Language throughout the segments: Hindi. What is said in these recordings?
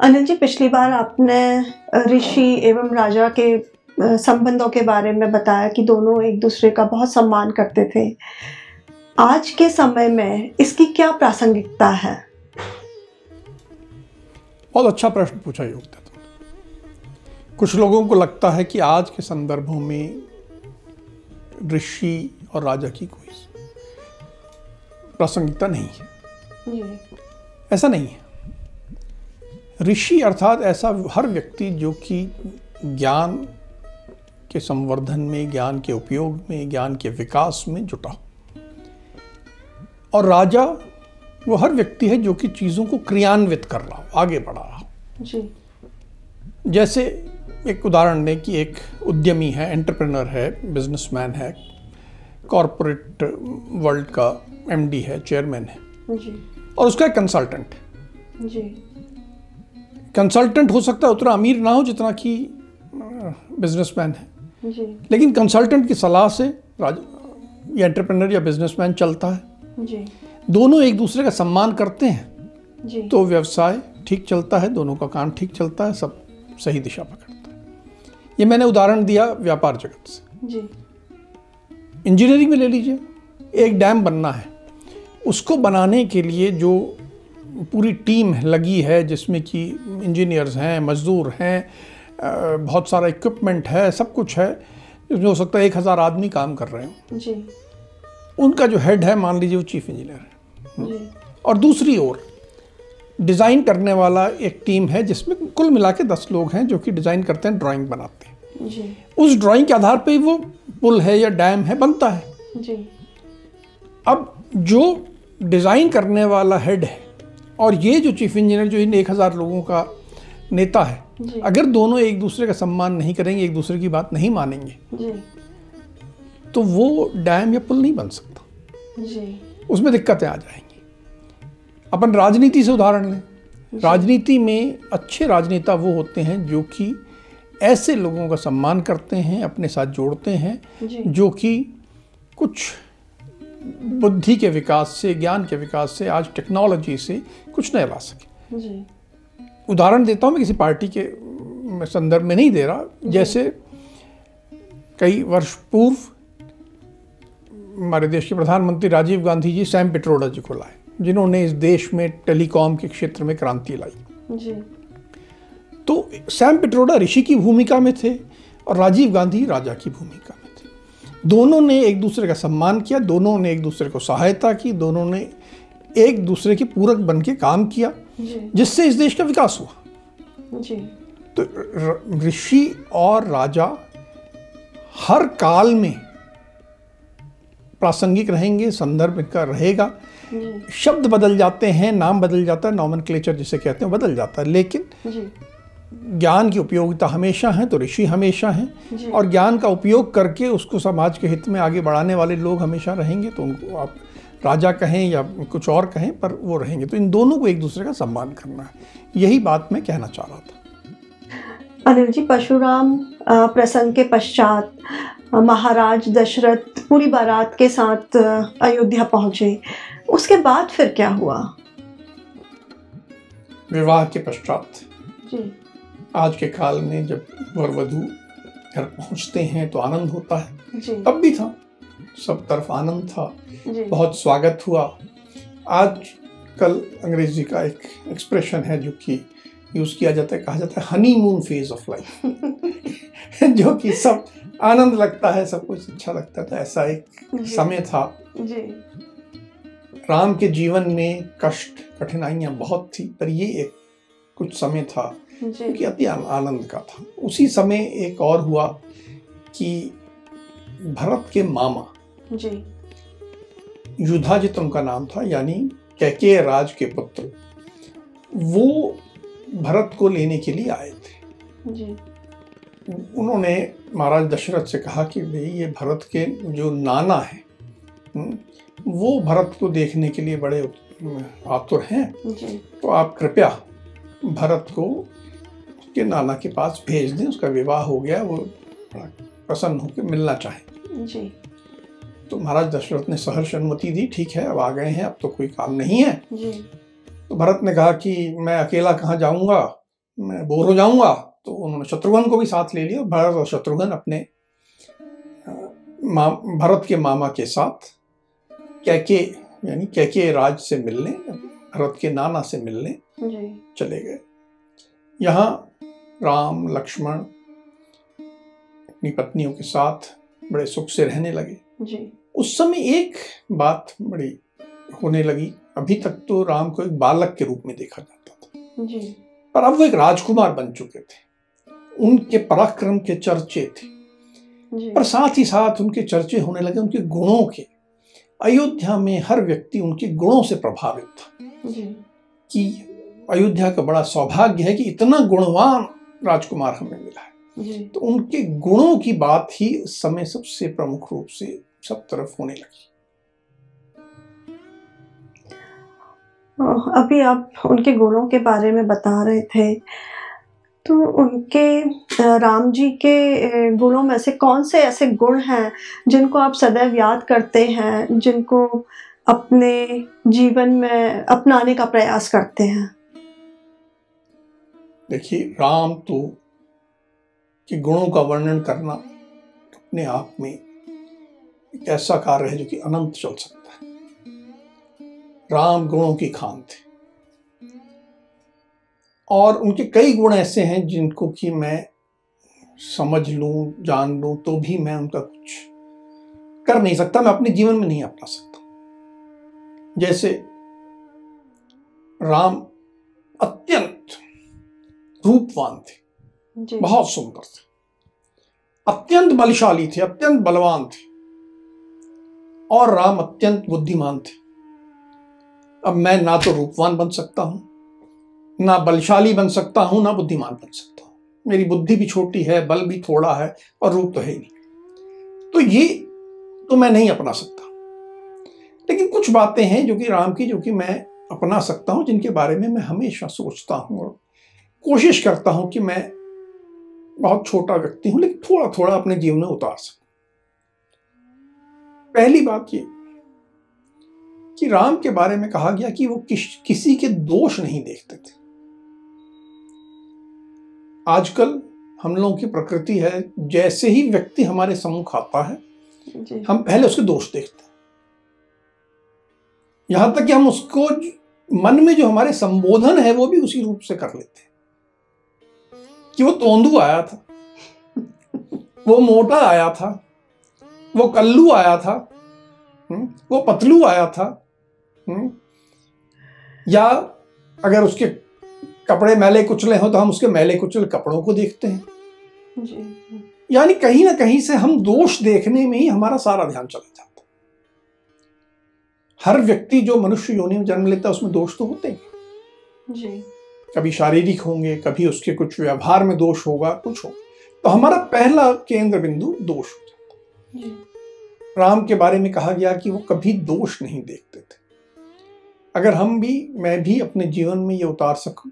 अनिल जी पिछली बार आपने ऋषि एवं राजा के संबंधों के बारे में बताया कि दोनों एक दूसरे का बहुत सम्मान करते थे। आज के समय में इसकी क्या प्रासंगिकता है? बहुत अच्छा प्रश्न पूछा योगिता कुछ लोगों को लगता है कि आज के संदर्भों में ऋषि और राजा की कोई प्रासंगिकता नहीं है। ऐसा नहीं है। ऋषि अर्थात ऐसा हर व्यक्ति जो कि ज्ञान के संवर्धन में ज्ञान के उपयोग में ज्ञान के विकास में जुटा हो। और राजा वो हर व्यक्ति है जो कि चीज़ों को क्रियान्वित कर रहा हो आगे बढ़ा रहा हो। जी। जैसे एक उदाहरण दें कि एक उद्यमी है एंटरप्रेनर है बिजनेसमैन है कॉरपोरेट वर्ल्ड का एमडी है चेयरमैन है। जी। और उसका एक कंसल्टेंट है। जी। कंसल्टेंट हो सकता है उतना अमीर ना हो जितना कि बिजनेसमैन है। जी। लेकिन कंसल्टेंट की सलाह से या एंटरप्रेनर या बिजनेसमैन चलता है। जी। दोनों एक दूसरे का सम्मान करते हैं। जी। तो व्यवसाय ठीक चलता है दोनों का काम ठीक चलता है सब सही दिशा पकड़ता है। ये मैंने उदाहरण दिया व्यापार जगत से। जी। इंजीनियरिंग में ले लीजिए एक डैम बनना है। उसको बनाने के लिए जो पूरी टीम लगी है जिसमें कि इंजीनियर्स हैं मजदूर हैं बहुत सारा इक्विपमेंट है सब कुछ है। जिसमें हो सकता है एक हज़ार आदमी काम कर रहे हो। जी। उनका जो हेड है मान लीजिए वो चीफ इंजीनियर है। और दूसरी ओर डिज़ाइन करने वाला एक टीम है जिसमें कुल मिला के दस लोग हैं जो कि डिज़ाइन करते हैं ड्राइंग बनाते हैं। जी। उस ड्राइंग के आधार पे वो पुल है या डैम है बनता है। जी। अब जो डिज़ाइन करने वाला हेड है और ये जो चीफ इंजीनियर जो इन एक हज़ार लोगों का नेता है अगर दोनों एक दूसरे का सम्मान नहीं करेंगे एक दूसरे की बात नहीं मानेंगे तो वो डैम या पुल नहीं बन सकता। उसमें दिक्कतें आ जाएँगी। अपन राजनीति से उदाहरण लें। राजनीति में अच्छे राजनेता वो होते हैं जो कि ऐसे लोगों का सम्मान करते हैं अपने साथ जोड़ते हैं जो कि कुछ बुद्धि के विकास से ज्ञान के विकास से आज टेक्नोलॉजी से कुछ नया ला सके। उदाहरण देता हूँ मैं किसी पार्टी के संदर्भ में नहीं दे रहा। जैसे कई वर्ष पूर्व हमारे देश के प्रधानमंत्री राजीव गांधी जी सैम पिट्रोडा जी को लाए जिन्होंने इस देश में टेलीकॉम के क्षेत्र में क्रांति लाई। जी। तो सैम पिट्रोडा ऋषि की भूमिका में थे और राजीव गांधी राजा की भूमिका दोनों ने एक दूसरे का सम्मान किया दोनों ने एक दूसरे को सहायता की दोनों ने एक दूसरे के पूरक बन के काम किया जिससे इस देश का विकास हुआ। जी। तो ऋषि और राजा हर काल में प्रासंगिक रहेंगे संदर्भ का रहेगा। शब्द बदल जाते हैं नाम बदल जाता है नॉमन क्लेचर जिसे कहते हैं बदल जाता है। लेकिन ज्ञान की उपयोगिता हमेशा है तो ऋषि हमेशा हैं। और ज्ञान का उपयोग करके उसको समाज के हित में आगे बढ़ाने वाले लोग हमेशा रहेंगे तो उनको आप राजा कहें या कुछ और कहें पर वो रहेंगे। तो इन दोनों को एक दूसरे का सम्मान करना है। यही बात मैं कहना चाह रहा था। अनिल जी परशुराम प्रसंग के पश्चात महाराज दशरथ पूरी बारात के साथ अयोध्या पहुँचे। उसके बाद फिर क्या हुआ? विवाह के पश्चात। जी। आज के काल में जब वर वधु घर पहुँचते हैं तो आनंद होता है। तब भी था। सब तरफ़ आनंद था। बहुत स्वागत हुआ। आज कल अंग्रेज़ी का एक एक्सप्रेशन है जो कि यूज़ किया जाता है कहा जाता है honeymoon phase of life जो कि सब आनंद लगता है सब कुछ अच्छा लगता था ऐसा एक समय था। जी। राम के जीवन में कष्ट कठिनाइयाँ बहुत थी पर ये एक कुछ समय था। क्योंकि अति आनंद का था। उसी समय एक और हुआ कि भरत के मामा जी। युद्धाजित उनका नाम था यानी कैके राज के पुत्र वो भरत को लेने के लिए आए थे। जी। उन्होंने महाराज दशरथ से कहा कि भाई ये भरत के जो नाना है हम्म, वो भरत को देखने के लिए बड़े आतुर हैं। तो आप कृपया भरत को उसके नाना के पास भेज दें उसका विवाह हो गया वो बड़ा प्रसन्न होकर मिलना चाहे। जी। तो महाराज दशरथ ने सहर्ष अनुमति दी ठीक है अब आ गए हैं अब तो कोई काम नहीं है। जी। तो भरत ने कहा कि मैं अकेला कहाँ जाऊँगा मैं बोर हो जाऊँगा। तो उन्होंने शत्रुघ्न को भी साथ ले लिया भरत और शत्रुघ्न अपने भरत के मामा के साथ कैके यानी कैके राज से मिलने भरत के नाना से मिलने चले गए। यहाँ राम लक्ष्मण अपनी पत्नियों के साथ बड़े सुख से रहने लगे। जी। उस समय एक बात बड़ी होने लगी। अभी तक तो राम को एक बालक के रूप में देखा जाता था। जी। पर अब वो एक राजकुमार बन चुके थे। उनके पराक्रम के चर्चे थे। पर साथ ही साथ उनके चर्चे होने लगे उनके गुणों के। अयोध्या में हर व्यक्ति उनके गुणों से प्रभावित था। कि अयोध्या का बड़ा सौभाग्य है कि इतना गुणवान राजकुमार हमें मिला है। तो उनके गुणों की बात ही समय सबसे प्रमुख रूप से सब तरफ़ होने लगी। अभी आप उनके गुणों के बारे में बता रहे थे तो उनके राम जी के गुणों में से कौन से ऐसे गुण हैं जिनको आप सदैव याद करते हैं जिनको अपने जीवन में अपनाने का प्रयास करते हैं? देखिए, राम तो के गुणों का वर्णन करना अपने आप में एक ऐसा कार्य है जो कि अनंत चल सकता है। राम गुणों की खान थे। और उनके कई गुण ऐसे हैं जिनको कि मैं समझ लूँ, जान लूँ तो भी मैं उनका कुछ कर नहीं सकता, मैं अपने जीवन में नहीं अपना सकता। जैसे राम अत्यंत रूपवान थे। बहुत सुंदर थे। अत्यंत बलशाली थे अत्यंत बलवान थे। और राम अत्यंत बुद्धिमान थे। अब मैं ना तो रूपवान बन सकता हूँ ना बलशाली बन सकता हूँ ना बुद्धिमान बन सकता हूँ। मेरी बुद्धि भी छोटी है बल भी थोड़ा है और रूप तो है ही नहीं। तो ये तो मैं नहीं अपना सकता। लेकिन कुछ बातें हैं जो कि राम की जो कि मैं अपना सकता हूँ जिनके बारे में मैं हमेशा सोचता हूँ और कोशिश करता हूँ कि मैं बहुत छोटा व्यक्ति हूँ लेकिन थोड़ा थोड़ा अपने जीवन में उतार सकूँ। पहली बात ये कि राम के बारे में कहा गया कि वो किस, किसी के दोष नहीं देखते थे। आजकल हम लोगों की प्रकृति है जैसे ही व्यक्ति हमारे सम्मुख आता है हम पहले उसके दोष देखते हैं। यहाँ तक कि हम उसको मन में जो हमारे संबोधन है वो भी उसी रूप से कर लेते हैं। कि वो तोंदू आया था। वो मोटा आया था। वो कल्लू आया था। हम्म, वो पतलू आया था। हम्म, या अगर उसके कपड़े मैले कुचले हो तो हम उसके मैले कुचले कपड़ों को देखते हैं। यानी कहीं ना कहीं से हम दोष देखने में ही हमारा सारा ध्यान चला जाता हर व्यक्ति जो मनुष्य योनि में जन्म लेता है उसमें दोष तो होते हैं। जी। कभी शारीरिक होंगे कभी उसके कुछ व्यवहार में दोष होगा कुछ हो तो हमारा पहला केंद्र बिंदु दोष हो जाता राम के बारे में कहा गया कि वो कभी दोष नहीं देखते थे। अगर हम भी मैं भी अपने जीवन में ये उतार सकूँ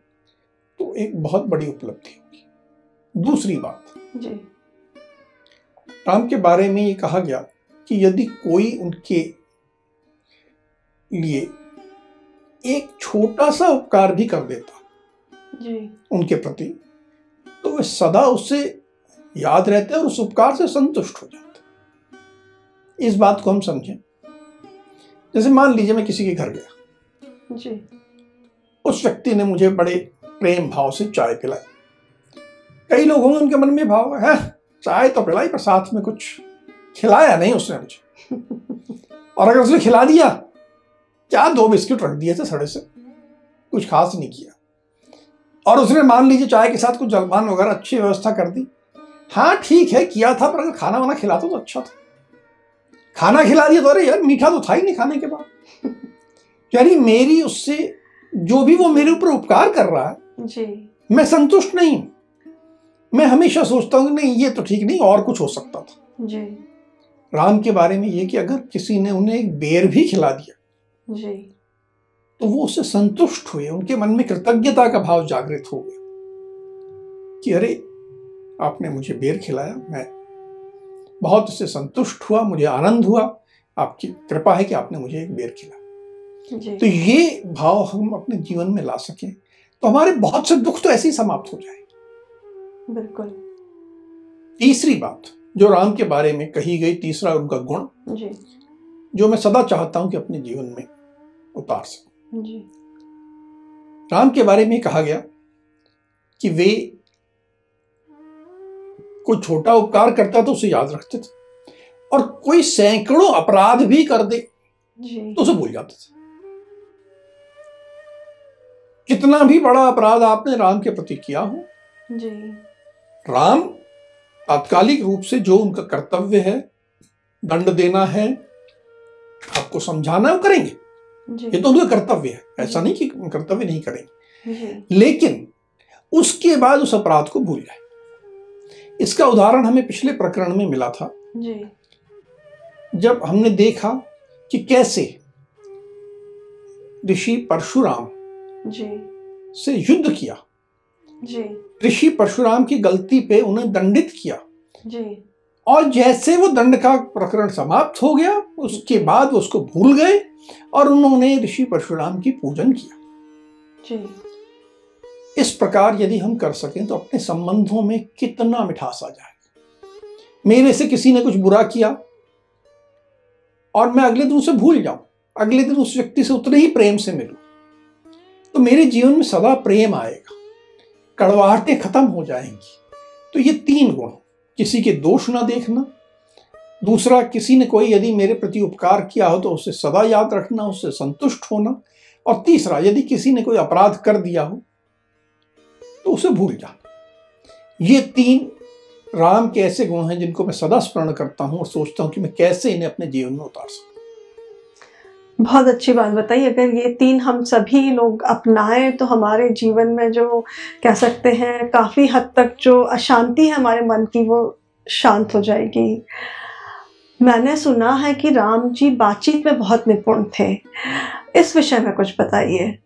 तो एक बहुत बड़ी उपलब्धि होगी। दूसरी बात। जी। राम के बारे में ये कहा गया कि यदि कोई उनके लिए एक छोटा सा उपकार भी कर देता जी। उनके प्रति। तो वे सदा उससे याद रहते और उस उपकार से संतुष्ट हो जाते। इस बात को हम समझें। जैसे मान लीजिए मैं किसी के घर गया। जी। उस व्यक्ति ने मुझे बड़े प्रेम भाव से चाय पिलाई। कई लोग होंगे उनके मन में भाव है चाय तो पिलाई पर साथ में कुछ खिलाया नहीं उसने मुझे। और अगर उसने खिला दिया क्या दो बिस्किट रख दिए थे सड़े से? कुछ खास नहीं किया। और उसने मान लीजिए चाय के साथ कुछ जलपान वगैरह अच्छी व्यवस्था कर दी। हाँ ठीक है किया था पर अगर खाना वाना खिलाता तो अच्छा था। खाना खिला दिया तो अरे यार मीठा तो था ही नहीं खाने के बाद। यानी मेरी उससे जो भी वो मेरे ऊपर उपकार कर रहा है जी। मैं संतुष्ट नहीं मैं हमेशा सोचता हूँ नहीं ये तो ठीक नहीं और कुछ हो सकता था। जी। राम के बारे में ये कि अगर किसी ने उन्हें एक बेर भी खिला दिया जी। तो वो उससे संतुष्ट हुए उनके मन में कृतज्ञता का भाव जागृत हो गया कि अरे आपने मुझे बेर खिलाया मैं बहुत उससे संतुष्ट हुआ मुझे आनंद हुआ आपकी कृपा है कि आपने मुझे एक बेर खिलाया। जी। तो ये भाव हम अपने जीवन में ला सकें तो हमारे बहुत से दुख तो ऐसे ही समाप्त हो जाए। बिल्कुल। तीसरी बात जो राम के बारे में कही गई तीसरा उनका गुण जी। जो मैं सदा चाहता हूँ कि अपने जीवन में उतार सकूँ। जी। राम के बारे में कहा गया कि वे कोई छोटा उपकार करता तो उसे याद रखते थे और कोई सैकड़ों अपराध भी कर दे जी। तो उसे भूल जाते थे। कितना भी बड़ा अपराध आपने राम के प्रति किया हो जी। राम तात्कालिक रूप से जो उनका कर्तव्य है दंड देना है आपको समझाना है वो करेंगे। ये तो उनका कर्तव्य है। ऐसा नहीं कि कर्तव्य नहीं करेंगे। लेकिन उसके बाद उस अपराध को भूल जाए इसका उदाहरण हमें पिछले प्रकरण में मिला था। जी। जब हमने देखा कि कैसे ऋषि परशुराम जी। से युद्ध किया। ऋषि परशुराम की गलती पे उन्हें दंडित किया। जी। और जैसे वो दंड का प्रकरण समाप्त हो गया उसके बाद वो उसको भूल गए। और उन्होंने ऋषि परशुराम की पूजन किया। जी। इस प्रकार यदि हम कर सकें तो अपने संबंधों में कितना मिठास आ जाए मेरे से किसी ने कुछ बुरा किया और मैं अगले दिन उसे भूल जाऊँ अगले दिन उस व्यक्ति से उतने ही प्रेम से मिलूं तो मेरे जीवन में सदा प्रेम आएगा। कड़वाहटें खत्म हो जाएँगी। तो ये तीन गुण किसी के दोष ना देखना दूसरा, किसी ने कोई यदि मेरे प्रति उपकार किया हो तो उसे सदा याद रखना उससे संतुष्ट होना। और तीसरा, यदि किसी ने कोई अपराध कर दिया हो तो उसे भूल जाना। ये तीन राम के ऐसे गुण हैं जिनको मैं सदा स्मरण करता हूँ और सोचता हूँ कि मैं कैसे इन्हें अपने जीवन में उतार सकूँ। बहुत अच्छी बात बताई। अगर ये तीन हम सभी लोग अपनाएँ तो हमारे जीवन में जो, कह सकते हैं, काफ़ी हद तक जो अशांति है हमारे मन की, वो शांत हो जाएगी। मैंने सुना है कि राम जी बातचीत में बहुत निपुण थे। इस विषय में कुछ बताइए।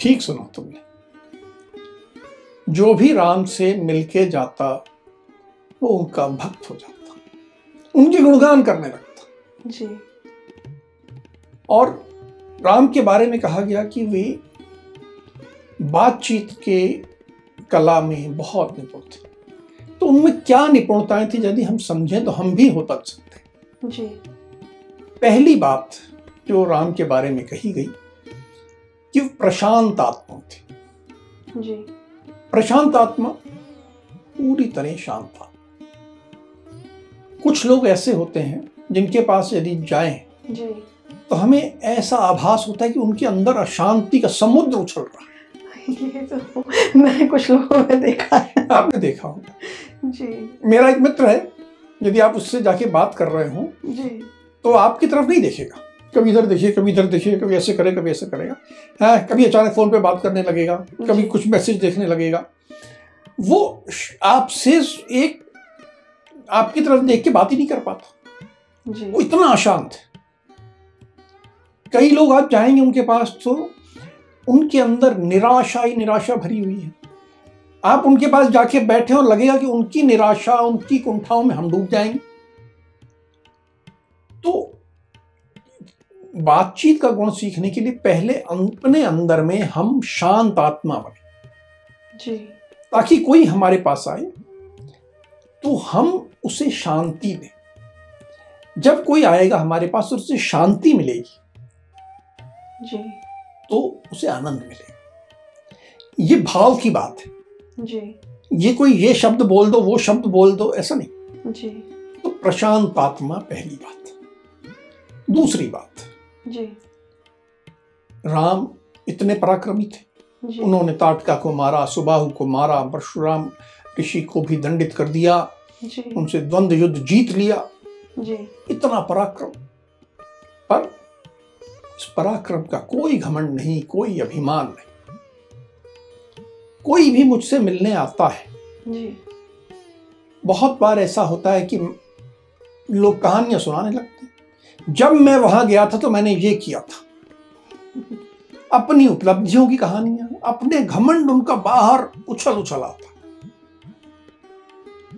ठीक सुना तुमने जो भी राम से मिलके जाता वो उनका भक्त हो जाता। उनके गुणगान करने लगता। जी। और राम के बारे में कहा गया कि वे बातचीत के कला में बहुत निपुण थे। तो उनमें क्या निपुणताएँ थी? यदि हम समझें तो हम भी हो तक सकते जी। पहली बात जो राम के बारे में कही गई कि प्रशांत आत्मा थी। जी। प्रशांत आत्मा पूरी तरह शांत था। कुछ लोग ऐसे होते हैं जिनके पास यदि जाए तो हमें ऐसा आभास होता है कि उनके अंदर अशांति का समुद्र उछल रहा है। ये तो मैंने कुछ लोगों में देखा है। आपने देखा होगा। जी। मेरा एक मित्र है यदि आप उससे जाके बात कर रहे हो जी। तो आपकी तरफ़ नहीं देखेगा। कभी इधर देखिए कभी इधर देखिए कभी ऐसे करे कभी ऐसे करेगा। हाँ कभी अचानक फ़ोन पे बात करने लगेगा कभी कुछ मैसेज देखने लगेगा। वो आपसे एक आपकी तरफ़ देख के बात ही नहीं कर पाता। जी। वो इतना अशांत है। कई लोग आप जाएँगे उनके पास तो उनके अंदर निराशा ही निराशा भरी हुई है। आप उनके पास जाके बैठे और लगेगा कि उनकी निराशा उनकी कुंठाओं में हम डूब जाएँगे। तो बातचीत का गुण सीखने के लिए पहले अपने अंदर में हम शांत आत्मा बने। जी। ताकि कोई हमारे पास आए तो हम उसे शांति दें। जब कोई आएगा हमारे पास और उसे शांति मिलेगी। जी। तो उसे आनंद मिलेगा। ये भाव की बात है। जी। ये कोई ये शब्द बोल दो वो शब्द बोल दो ऐसा नहीं। जी। तो प्रशांत आत्मा पहली बात। दूसरी बात। जी। राम इतने पराक्रमी थे। उन्होंने ताटका को मारा सुबाहु को मारा परशुराम ऋषि को भी दंडित कर दिया। जी। उनसे द्वंद्व युद्ध जीत लिया। जी। इतना पराक्रम। पर इस पराक्रम का कोई घमंड नहीं कोई अभिमान नहीं। कोई भी मुझसे मिलने आता है। जी। बहुत बार ऐसा होता है कि लोग कहानियाँ सुनाने लगते हैं। जब मैं वहाँ गया था तो मैंने ये किया था। अपनी उपलब्धियों की कहानियाँ अपने घमंड उनका बाहर उछल उछल आता।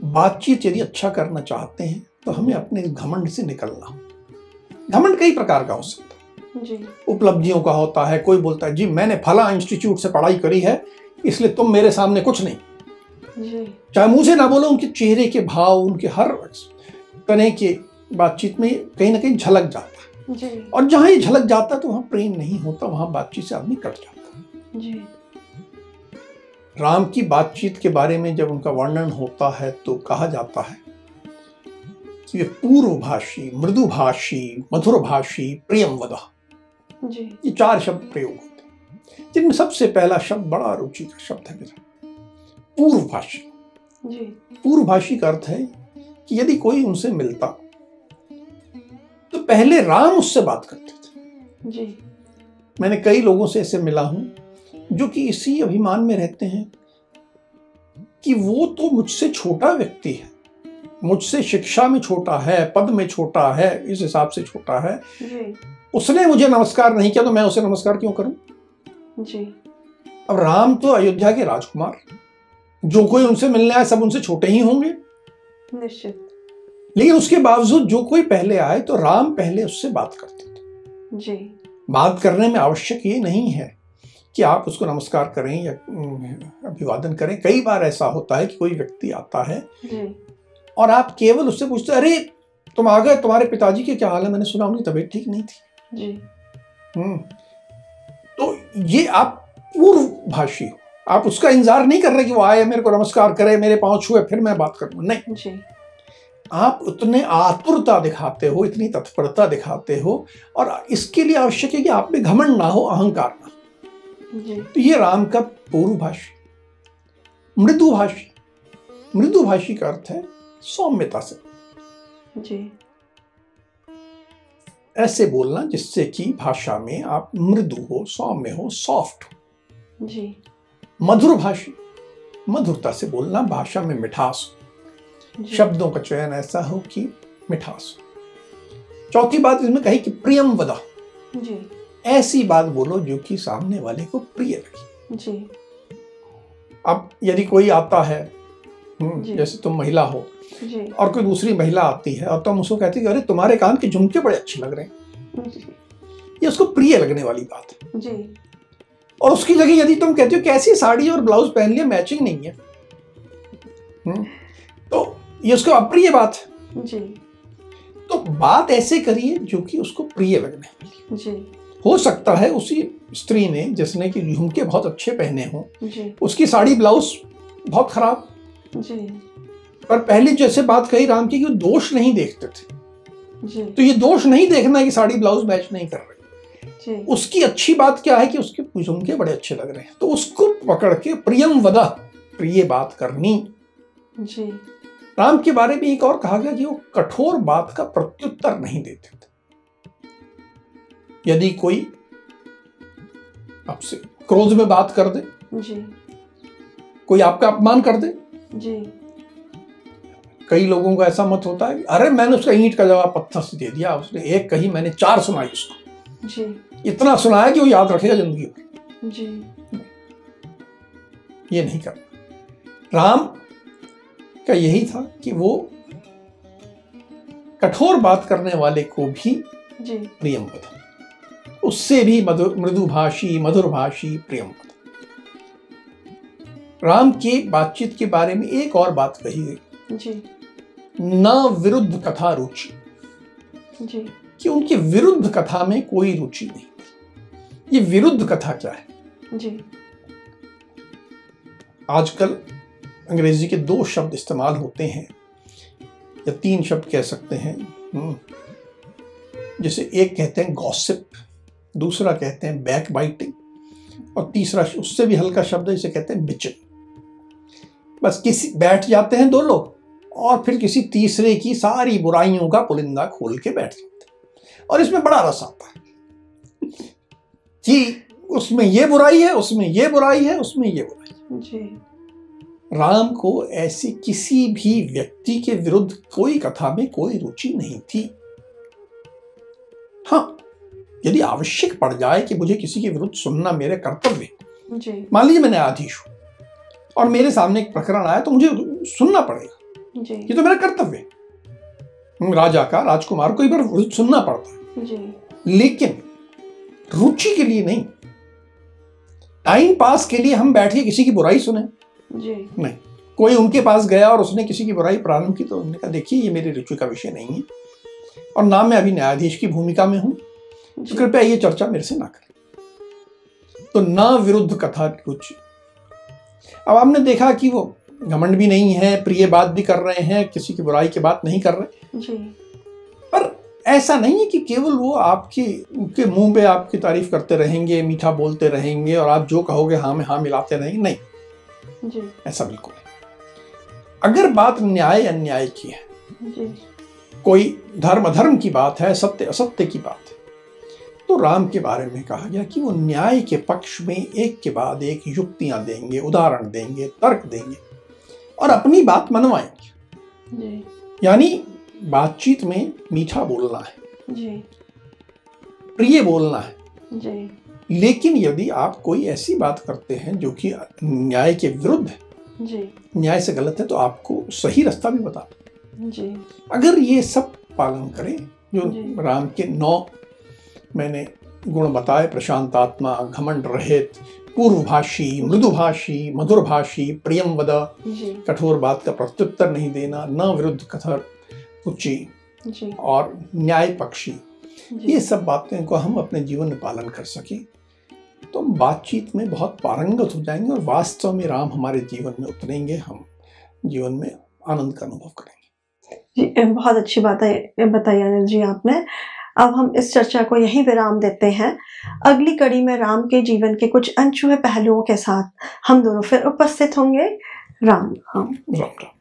बातचीत यदि अच्छा करना चाहते हैं तो हमें अपने घमंड से निकलना। घमंड कई प्रकार का हो सकता है। उपलब्धियों का होता है कोई बोलता है जी मैंने फला इंस्टीट्यूट से पढ़ाई करी है इसलिए तुम मेरे सामने कुछ नहीं। चाहे मुँह से ना बोलो उनके चेहरे के भाव उनके हर तरह के बातचीत में कहीं ना कहीं झलक जाता। है और जहाँ ये झलक जाता है तो वहाँ प्रेम नहीं होता वहाँ बातचीत से आदमी कट जाता। है राम की बातचीत के बारे में जब उनका वर्णन होता है तो कहा जाता है कि वे पूर्वभाषी मृदुभाषी मधुरभाषी प्रियमवदा जी। ये चार शब्द प्रयोग हैं जिनमें सबसे पहला शब्द बड़ा रुचि का शब्द है मेरा। पूर्वभाषी। पूर्वभाषी का अर्थ है कि यदि कोई उनसे मिलता तो पहले राम उससे बात करते थे। जी। मैंने कई लोगों से ऐसे मिला हूँ जो कि इसी अभिमान में रहते हैं कि वो तो मुझसे छोटा व्यक्ति है मुझसे शिक्षा में छोटा है पद में छोटा है इस हिसाब से छोटा है। जी। उसने मुझे नमस्कार नहीं किया तो मैं उसे नमस्कार क्यों करूँ? जी। अब राम तो अयोध्या के राजकुमार जो कोई उनसे मिलने आए सब उनसे छोटे ही होंगे। निश्चित। लेकिन उसके बावजूद जो कोई पहले आए तो राम पहले उससे बात करते थे। जी। बात करने में आवश्यक ये नहीं है कि आप उसको नमस्कार करें या अभिवादन करें। कई बार ऐसा होता है कि कोई व्यक्ति आता है जी। और आप केवल उससे पूछते अरे तुम आ गए तुम्हारे पिताजी के क्या हाल है? मैंने सुना उनकी तबीयत ठीक नहीं थी। जी। हम्म। तो ये आप पूर्व भाषी हो। आप उसका इंतज़ार नहीं कर रहे कि वो आए मेरे को नमस्कार करे मेरे पाँव छुए फिर मैं बात करूँ। नहीं। जी। आप उतने आतुरता दिखाते हो इतनी तत्परता दिखाते हो और इसके लिए आवश्यक है कि आप में घमंड ना हो अहंकार ना हो। जी। तो ये राम का पूर्व भाषी मृदुभाषी मृदुभाषी का अर्थ है सौम्यता से। जी। ऐसे बोलना जिससे कि भाषा में आप मृदु हो सौम्य हो सॉफ्ट हो। जी। मधुर भाषी मधुरता से बोलना भाषा में मिठास हो। शब्दों का चयन ऐसा हो कि मिठास हो। चौथी बात इसमें कही कि प्रियम वदा। जी। ऐसी बात बोलो जो कि सामने वाले को प्रिय लगे। जी। अब यदि कोई आता है। जैसे तुम महिला हो। जी। और कोई दूसरी महिला आती है और तुम उसको कहती है अरे तुम्हारे कान के झुमके बड़े अच्छे लग रहे हैं। ये उसको प्रिय लगने वाली बात है। जी। और उसकी जगह यदि तुम कहते हो कैसी साड़ी और ब्लाउज पहन लिया मैचिंग नहीं है। हम्म, तो ये उसको अप्रिय बात है। जी। तो बात ऐसे करिए जो कि उसको प्रिय लगने वाली जी। हो सकता है उसी स्त्री ने जिसने कि झुमके बहुत अच्छे पहने हों उसकी साड़ी ब्लाउज बहुत खराब जी। पर पहले जैसे बात कही राम की कि वो दोष नहीं देखते थे। जी। तो ये दोष नहीं देखना कि साड़ी ब्लाउज मैच नहीं कर रही। उसकी अच्छी बात क्या है कि उसके झुमके बड़े अच्छे लग रहे हैं। तो उसको पकड़ के प्रियम वदा प्रिय बात करनी। जी। राम के बारे में एक और कहा गया कि वो कठोर बात का प्रत्युत्तर नहीं देते थे। यदि कोई आपसे क्रोध में बात कर दे जी। कोई आपका अपमान कर दे जी। कई लोगों का ऐसा मत होता है अरे मैंने उसका ईंट का जवाब पत्थर से दे दिया उसने एक कही मैंने चार सुनाई उसको। जी। इतना सुनाया कि वो याद रखेगा ज़िंदगी भर। जी। ये नहीं करना। राम का यही था कि वो कठोर बात करने वाले को भी प्रियम पद उससे भी मधुर मृदुभाषी मधुरभाषी प्रियम पद राम के बातचीत के बारे में एक और बात कही गई। जी। न विरुद्ध कथा रुचि। जी। कि उनकी विरुद्ध कथा में कोई रुचि नहीं। ये विरुद्ध कथा क्या है? जी। आजकल अंग्रेज़ी के दो शब्द इस्तेमाल होते हैं या तीन शब्द कह सकते हैं। हम्म। जैसे एक कहते हैं गॉसिप दूसरा कहते हैं बैक बाइटिंग और तीसरा उससे भी हल्का शब्द है जिसे कहते हैं बिचिंग बस किसी बैठ जाते हैं दो लोग और फिर किसी तीसरे की सारी बुराइयों का पुलिंदा खोल के बैठ जाते हैं। और इसमें बड़ा रस आता है कि उसमें ये बुराई है उसमें ये बुराई है उसमें ये बुराई है। जी। राम को ऐसी किसी भी व्यक्ति के विरुद्ध कोई कथा में कोई रुचि नहीं थी। हाँ यदि आवश्यक पड़ जाए कि मुझे किसी के विरुद्ध सुनना मेरे कर्तव्य मान लीजिए मैंने न्यायाधीश हूँ। और मेरे सामने एक प्रकरण आया तो मुझे सुनना पड़ेगा। जी। ये तो मेरा कर्तव्य है। राजा का राजकुमार को एक बार सुनना पड़ता है। जी। लेकिन रुचि के लिए नहीं। टाइम पास के लिए हम बैठ के किसी की बुराई सुने। जी। नहीं कोई उनके पास गया और उसने किसी की बुराई प्रारंभ की तो उन्होंने कहा देखिए ये मेरी रुचि का विषय नहीं है। और ना मैं अभी न्यायाधीश की भूमिका में हूँ। तो कृपया ये चर्चा मेरे से ना करें। तो ना विरुद्ध कथा रुचि। अब आपने देखा कि वो घमंड भी नहीं है प्रिय बात भी कर रहे हैं किसी की बुराई की बात नहीं कर रहे। जी। पर ऐसा नहीं है कि केवल वो आपकी उनके मुँह पे आपकी तारीफ़ करते रहेंगे मीठा बोलते रहेंगे और आप जो कहोगे हाँ में हाँ मिलाते रहेंगे। नहीं। जी। ऐसा बिल्कुल नहीं। अगर बात न्याय अन्याय की है जी। कोई धर्म अधर्म की बात है सत्य असत्य की बात है तो राम के बारे में कहा गया कि वो न्याय के पक्ष में एक के बाद एक युक्तियाँ देंगे उदाहरण देंगे तर्क देंगे और अपनी बात मनवाएँगे। यानी बातचीत में मीठा बोलना है। जी। प्रिय बोलना है। जी। लेकिन यदि आप कोई ऐसी बात करते हैं जो कि न्याय के विरुद्ध है जी। न्याय से गलत है तो आपको सही रास्ता भी बता जी। अगर ये सब पालन करें जो। राम के नौ मैंने गुण बताए प्रशांत आत्मा घमंड रहित पूर्वभाषी मृदुभाषी मधुरभाषी प्रियम वद। कठोर बात का प्रत्युत्तर नहीं देना न विरुद्ध कथा रुचि जी। और न्याय पक्षी। ये सब बातें को हम अपने जीवन में पालन कर सकें। तो हम बातचीत में बहुत पारंगत हो जाएँगे और वास्तव में राम हमारे जीवन में उतरेंगे हम जीवन में आनंद का अनुभव करेंगे। जी बहुत अच्छी बात है बताई जी आपने। अब हम इस चर्चा को यहीं विराम देते हैं। अगली कड़ी में राम के जीवन के कुछ अनछुए पहलुओं के साथ हम दोनों फिर उपस्थित होंगे। राम राम। राम।